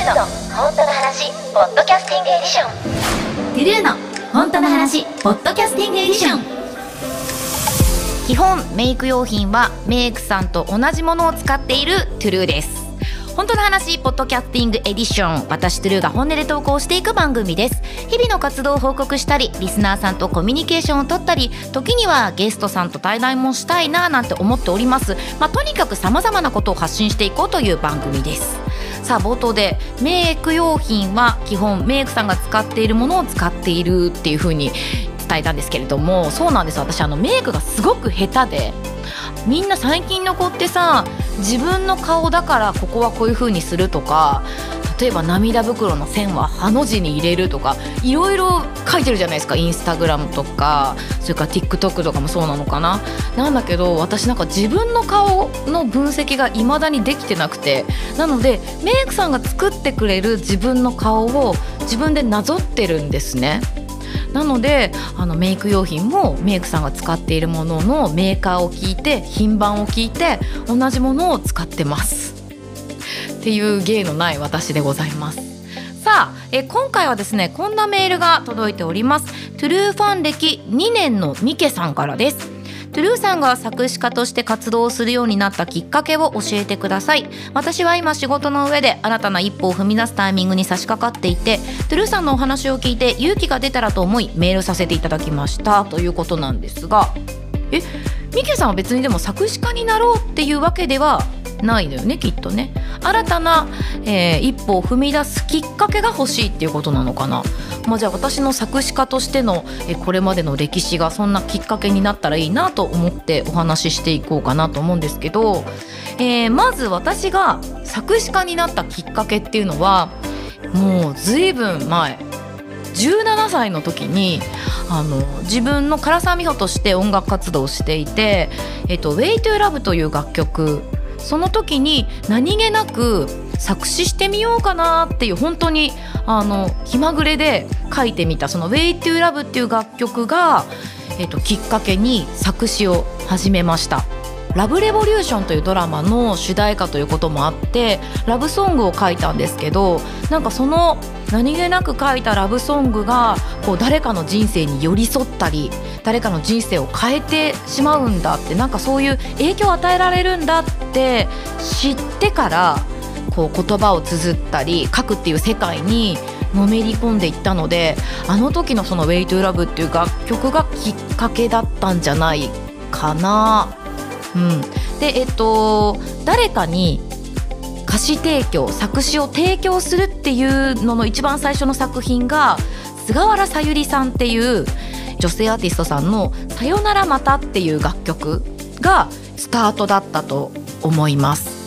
TRUE の本当の話 Podcasting Edition。TRUE の本当の話 Podcasting Edition。基本メイク用品はメイクさんと同じものを使っている TRUE です。本当の話 Podcasting Edition。私 TRUE が本音で投稿していく番組です。日々の活動を報告したりリスナーさんとコミュニケーションを取ったり時にはゲストさんと対談もしたいななんて思っております。まあ、とにかく様々なことを発信していこうという番組です。さあ冒頭でメイク用品は基本メイクさんが使っているものを使っているっていう風に伝えたんですけれどもそうなんです。私あのメイクがすごく下手でみんな最近の子ってさ自分の顔だからここはこういう風にするとか例えば涙袋の線はハの字に入れるとかいろいろ書いてるじゃないですか。インスタグラムとかそれから TikTok とかもそうなのかな。なんだけど私なんか自分の顔の分析が未だにできてなくてなのでメイクさんが作ってくれる自分の顔を自分でなぞってるんですね。なのであのメイク用品もメイクさんが使っているもののメーカーを聞いて品番を聞いて同じものを使ってます。っていう芸のない私でございます。さあえ今回はですねこんなメールが届いております。トゥルーファン歴2年のミケさんからです。トゥルーさんが作詞家として活動するようになったきっかけを教えてください。私は今仕事の上で新たな一歩を踏み出すタイミングに差し掛かっていてトゥルーさんのお話を聞いて勇気が出たらと思いメールさせていただきました。ということなんですが。えミケさんは別にでも作詞家になろうっていうわけではないのよねきっとね。新たな、えー、一歩を踏み出すきっかけが欲しいっていうことなのかな。まあ、じゃあ私の作詞家としてのえこれまでの歴史がそんなきっかけになったらいいなと思ってお話ししていこうかなと思うんですけど、えー、まず私が作詞家になったきっかけっていうのはもうずいぶん前17歳の時にあの自分の唐沢美穂として音楽活動をしていて「えっと、Way to Love」という楽曲その時に何気なく作詞してみようかなっていう本当にあの気まぐれで書いてみたその「Way to Love」っていう楽曲が、えっと、きっかけに作詞を始めました。ラブレボリューションというドラマの主題歌ということもあってラブソングを書いたんですけどなんかその何気なく書いたラブソングがこう誰かの人生に寄り添ったり誰かの人生を変えてしまうんだってなんかそういう影響を与えられるんだって知ってからこう言葉を綴ったり書くっていう世界にのめり込んでいったのであの時のその「Way to Love」っていう楽曲がきっかけだったんじゃないかな。うん、でえっと誰かに歌詞提供作詞を提供するっていうのの一番最初の作品が菅原さゆりさんっていう女性アーティストさんの「さよならまた」っていう楽曲がスタートだったと思います。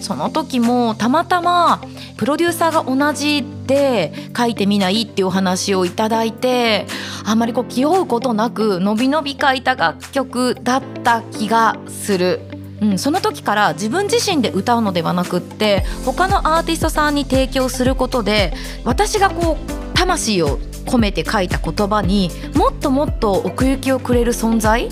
その時もたまたまプロデューサーが同じで書いてみないっていうお話をいただいてあんまりこう気負うことなくのびのび書いた楽曲だった気がする。うん、その時から自分自身で歌うのではなくって他のアーティストさんに提供することで私がこう魂を込めて書いた言葉にもっともっと奥行きをくれる存在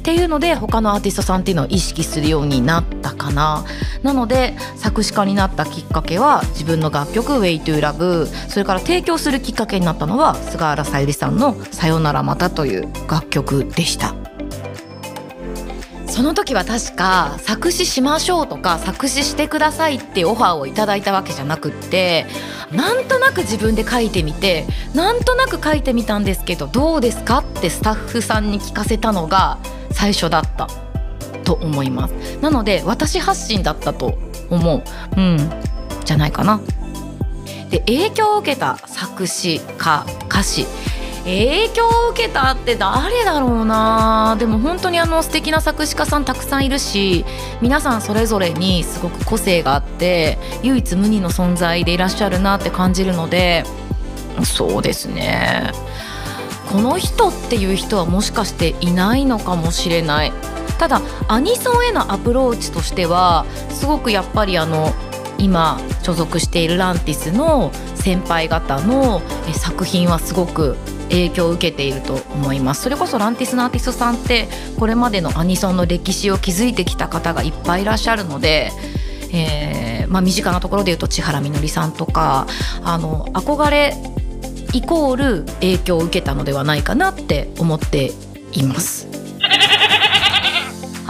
っていうので他のアーティストさんっていうのを意識するようになったかななので作詞家になったきっかけは自分の楽曲「Way to Love」それから提供するきっかけになったのは菅原さゆりさんの「さよならまた」という楽曲でした。その時は確か作詞しましょうとか作詞してくださいってオファーをいただいたわけじゃなくってなんとなく自分で書いてみてなんとなく書いてみたんですけどどうですかってスタッフさんに聞かせたのが最初だった。と思います。なので私発信だったと思う。うん。じゃないかな。で影響を受けた作詞家歌詞。影響を受けたって誰だろうな。でも本当にあの素敵な作詞家さんたくさんいるし皆さんそれぞれにすごく個性があって唯一無二の存在でいらっしゃるなって感じるのでそうですね。この人っていう人はもしかしていないのかもしれない。ただアニソンへのアプローチとしてはすごくやっぱりあの今所属しているランティスの先輩方の作品はすごく影響を受けていると思います。それこそランティスのアーティストさんってこれまでのアニソンの歴史を築いてきた方がいっぱいいらっしゃるのでえーまあ、身近なところで言うと千原みのりさんとかあの憧れイコール影響を受けたのではないかなって思っています。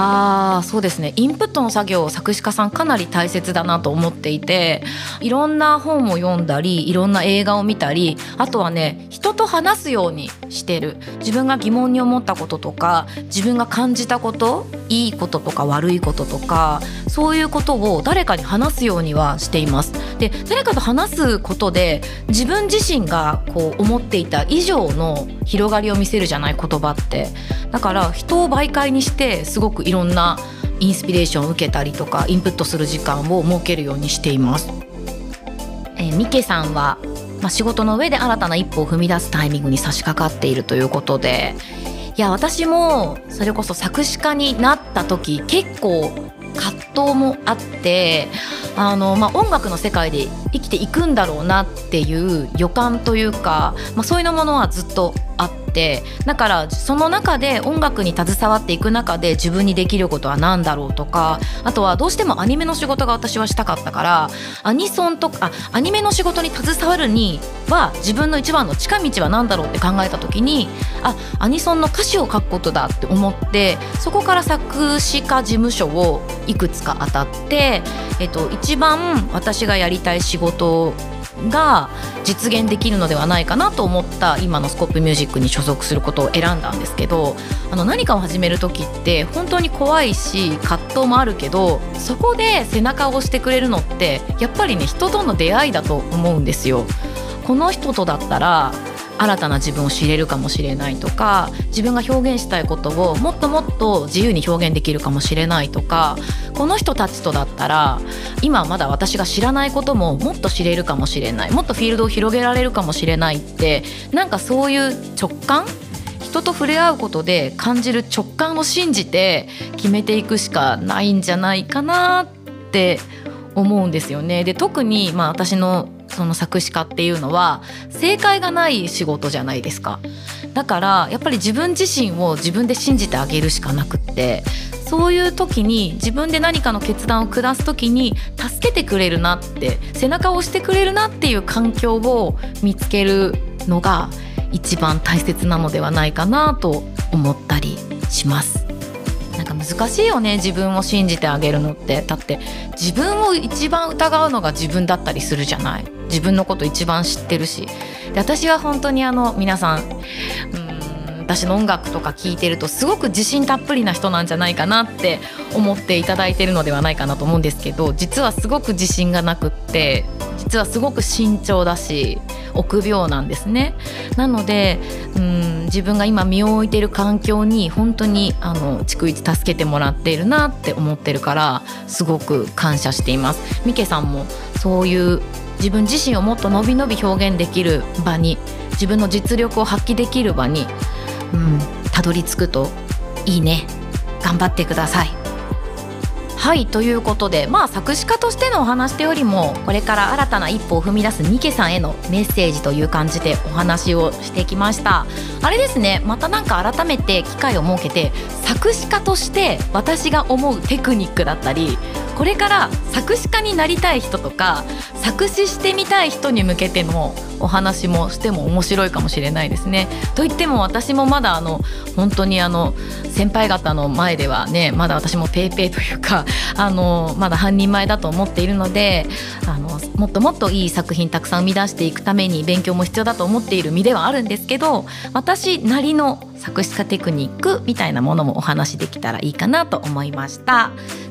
あーそうですねインプットの作業作詞家さんかなり大切だなと思っていていろんな本を読んだりいろんな映画を見たりあとはね人と話すようにしてる自分が疑問に思ったこととか自分が感じたこといいこととか悪いこととかそういうことを誰かに話すようにはしています。で誰かと話すことで自分自身がこう思っていた以上の広がりを見せるじゃない言葉ってだから人を媒介にしてすごくいろんなインスピレーションを受けたりとかインプットする時間を設けるようにしています。えー、ミケさんは、まあ、仕事の上で新たな一歩を踏み出すタイミングに差し掛かっているということで。いや私もそれこそ作詞家になった時結構葛藤もあってあの、まあ、音楽の世界で生きていくんだろうなっていう予感というか、まあ、そういうものはずっとあってだからその中で音楽に携わっていく中で自分にできることは何だろうとかあとはどうしてもアニメの仕事が私はしたかったからアニソンとかアニメの仕事に携わるには自分の一番の近道は何だろうって考えた時にあアニソンの歌詞を書くことだって思ってそこから作詞家事務所をいくつか当たって、えっと、一番私がやりたい仕事をが実現できるのではないかなと思った今のスコップミュージックに所属することを選んだんですけどあの何かを始める時って本当に怖いし葛藤もあるけどそこで背中を押してくれるのってやっぱりね人との出会いだと思うんですよ。この人とだったら新たな自分を知れるかもしれないとか自分が表現したいことをもっともっと自由に表現できるかもしれないとかこの人たちとだったら今まだ私が知らないことももっと知れるかもしれないもっとフィールドを広げられるかもしれないってなんかそういう直感人と触れ合うことで感じる直感を信じて決めていくしかないんじゃないかなって思うんですよね。で特にまあ私のその作詞家っていうのは正解がない仕事じゃないですか。だからやっぱり自分自身を自分で信じてあげるしかなくってそういう時に自分で何かの決断を下す時に助けてくれるなって背中を押してくれるなっていう環境を見つけるのが一番大切なのではないかなと思ったりします。なんか難しいよね自分を信じてあげるのって。だって自分を一番疑うのが自分だったりするじゃない。自分のこと一番知ってるしで私は本当にあの皆さんうん私の音楽とか聴いてるとすごく自信たっぷりな人なんじゃないかなって思っていただいてるのではないかなと思うんですけど実はすごく自信がなくって実はすごく慎重だし臆病なんですね。なのでうん自分が今身を置いている環境に本当にあの逐一助けてもらっているなって思ってるからすごく感謝しています。ミケさんもそういう自分自身をもっと伸び伸び表現できる場に自分の実力を発揮できる場に、うん、たどり着くといいね頑張ってください。はいということでまあ作詞家としてのお話とよりもこれから新たな一歩を踏み出すミケさんへのメッセージという感じでお話をしてきましたあれですねまた何か改めて機会を設けて作詞家として私が思うテクニックだったりこれから作詞家になりたい人とか作詞してみたい人に向けてのお話もしても面白いかもしれないですね。といっても私もまだあの本当にあの先輩方の前ではねまだ私も paypay というか あのまだ半人前だと思っているのであのもっともっといい作品たくさん生み出していくために勉強も必要だと思っている身ではあるんですけど私なりの作詞家テクニックみたいなものもお話できたらいいかなと思いました。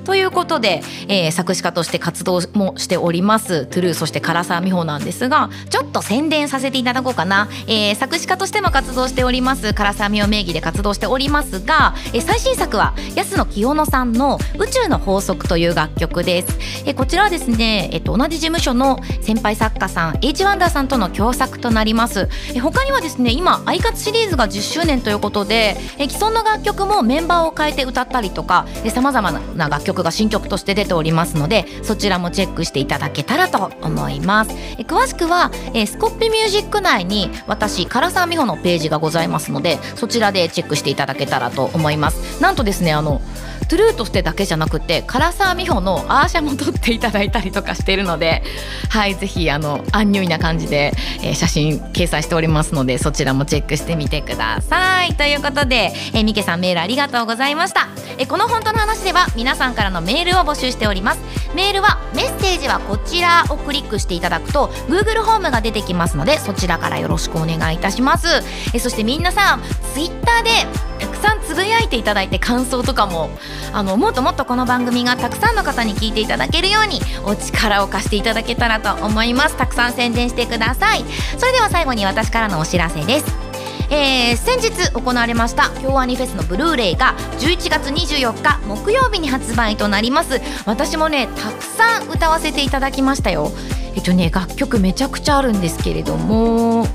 ということで、えー、作詞家として活動もしておりますトゥルーそして唐沢美穂なんですがちょっと宣伝させていただこうかな、えー、作詞家としても活動しております唐沢美穂名義で活動しておりますが、えー、最新作は安野清野さんの「宇宙の法則」という楽曲です。えー、こちらはですね、えーと、同じ事務所の先輩作家さん H ワンダーさんとの共作となります。えー、他にはですね今アイカツシリーズが10周年ということで、え、既存の楽曲もメンバーを変えて歌ったりとかさまざまな楽曲が新曲として出ておりますのでそちらもチェックしていただけたらと思います。え、詳しくは、え、スコッピミュージック内に私唐沢美穂のページがございますのでそちらでチェックしていただけたらと思います。なんとですねあのトゥルーとしてだけじゃなくて唐沢美穂のアーシャも撮っていただいたりとかしているのではいぜひあのアンニュイな感じで、えー、写真掲載しておりますのでそちらもチェックしてみてください。ということで、えー、ミケさんメールありがとうございました、えー、この本当の話では皆さんからのメールを募集しております。メールはメッセージはこちらをクリックしていただくと Google ホームが出てきますのでそちらからよろしくお願いいたします。えそして皆さん Twitter でたくさんつぶやいていただいて感想とかもあのもっともっとこの番組がたくさんの方に聞いていただけるようにお力を貸していただけたらと思います。たくさん宣伝してください。それでは最後に私からのお知らせです。えー、先日行われました京アニフェスのブルーレイが11月24日木曜日に発売となります。私もねたくさん歌わせていただきましたよ。えっとね楽曲めちゃくちゃあるんですけれども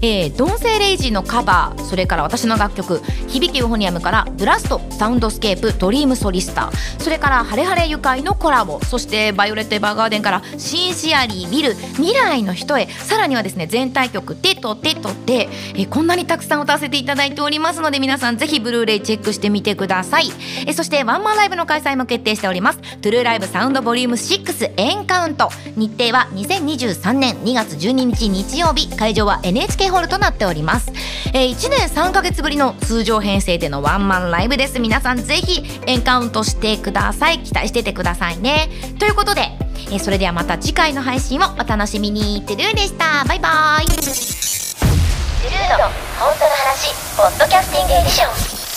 えー、 Don't say lazy のカバーそれから私の楽曲「響きユーフォニアム」から「ブラスト」「サウンドスケープ」「DREAM SOLISTER」それから「ハレ晴レユカイ」のコラボそして「バイオレット・エヴァーガーデン」から「シンシアリー・ビル」「未来の人へ」さらにはですね全体曲「手と手と手」えー、こんなにたくさん歌わせていただいておりますので皆さんぜひブルーレイチェックしてみてください、えー、そしてワンマンライブの開催も決定しております。トゥルーライブサウンドボリューム6エンカウント。日程は2023年2月12日日曜日。会場は NHK ホールとなっております、えー、1年3ヶ月ぶりの通常編成でのワンマンライブです。皆さんぜひエンカウントしてください。期待しててくださいね。ということで、えー、それではまた次回の配信をお楽しみに。トゥルーでした。バイバイ。トゥルーの本当の話ポッドキャスティングエディション。